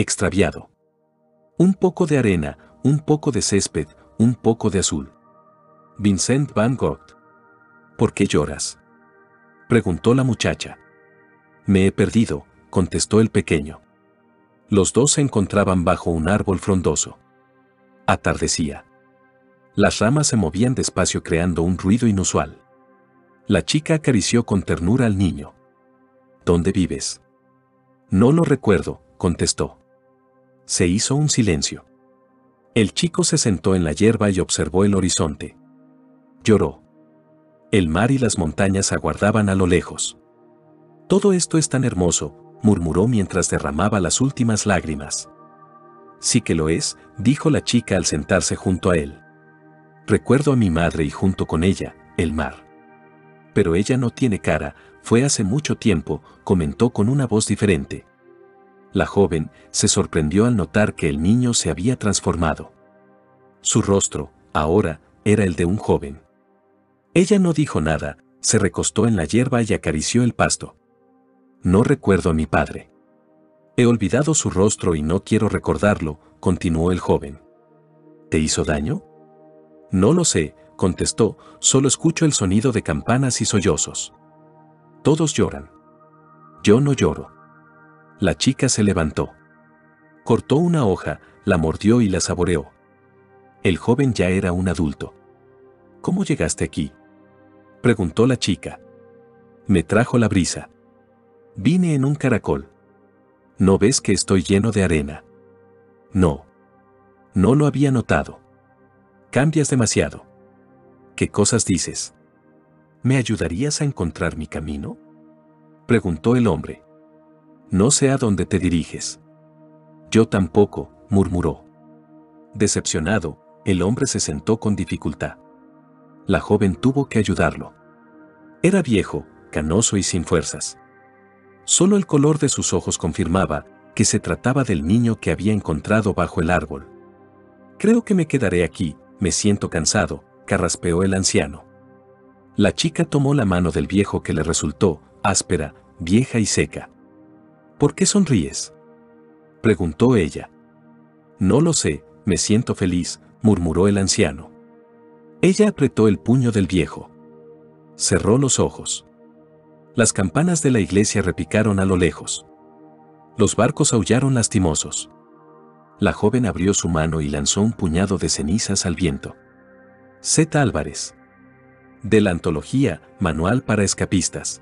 Extraviado. Un poco de arena, un poco de césped, un poco de azul. Vincent Van Gogh. ¿Por qué lloras? Preguntó la muchacha. Me he perdido, contestó el pequeño. Los dos se encontraban bajo un árbol frondoso. Atardecía. Las ramas se movían despacio creando un ruido inusual. La chica acarició con ternura al niño. ¿Dónde vives? No lo recuerdo, contestó. Se hizo un silencio. El chico se sentó en la hierba y observó el horizonte. Lloró. El mar y las montañas aguardaban a lo lejos. Todo esto es tan hermoso, murmuró mientras derramaba las últimas lágrimas. Sí que lo es, dijo la chica al sentarse junto a él. Recuerdo a mi madre y junto con ella, el mar. Pero ella no tiene cara, fue hace mucho tiempo, comentó con una voz diferente. La joven se sorprendió al notar que el niño se había transformado. Su rostro, ahora, era el de un joven. Ella no dijo nada, se recostó en la hierba y acarició el pasto. No recuerdo a mi padre. He olvidado su rostro y no quiero recordarlo, continuó el joven. ¿Te hizo daño? No lo sé, contestó, solo escucho el sonido de campanas y sollozos. Todos lloran. Yo no lloro. La chica se levantó. Cortó una hoja, la mordió y la saboreó. El joven ya era un adulto. ¿Cómo llegaste aquí? Preguntó la chica. Me trajo la brisa. Vine en un caracol. ¿No ves que estoy lleno de arena? No. No lo había notado. Cambias demasiado. ¿Qué cosas dices? ¿Me ayudarías a encontrar mi camino? Preguntó el hombre. No sé a dónde te diriges. Yo tampoco, murmuró. Decepcionado, el hombre se sentó con dificultad. La joven tuvo que ayudarlo. Era viejo, canoso y sin fuerzas. Solo el color de sus ojos confirmaba que se trataba del niño que había encontrado bajo el árbol. Creo que me quedaré aquí, me siento cansado, carraspeó el anciano. La chica tomó la mano del viejo que le resultó áspera, vieja y seca. ¿Por qué sonríes? preguntó ella. No lo sé, me siento feliz, murmuró el anciano. Ella apretó el puño del viejo. Cerró los ojos. Las campanas de la iglesia repicaron a lo lejos. Los barcos aullaron lastimosos. La joven abrió su mano y lanzó un puñado de cenizas al viento. Z. Álvarez. De la antología, Manual para Escapistas.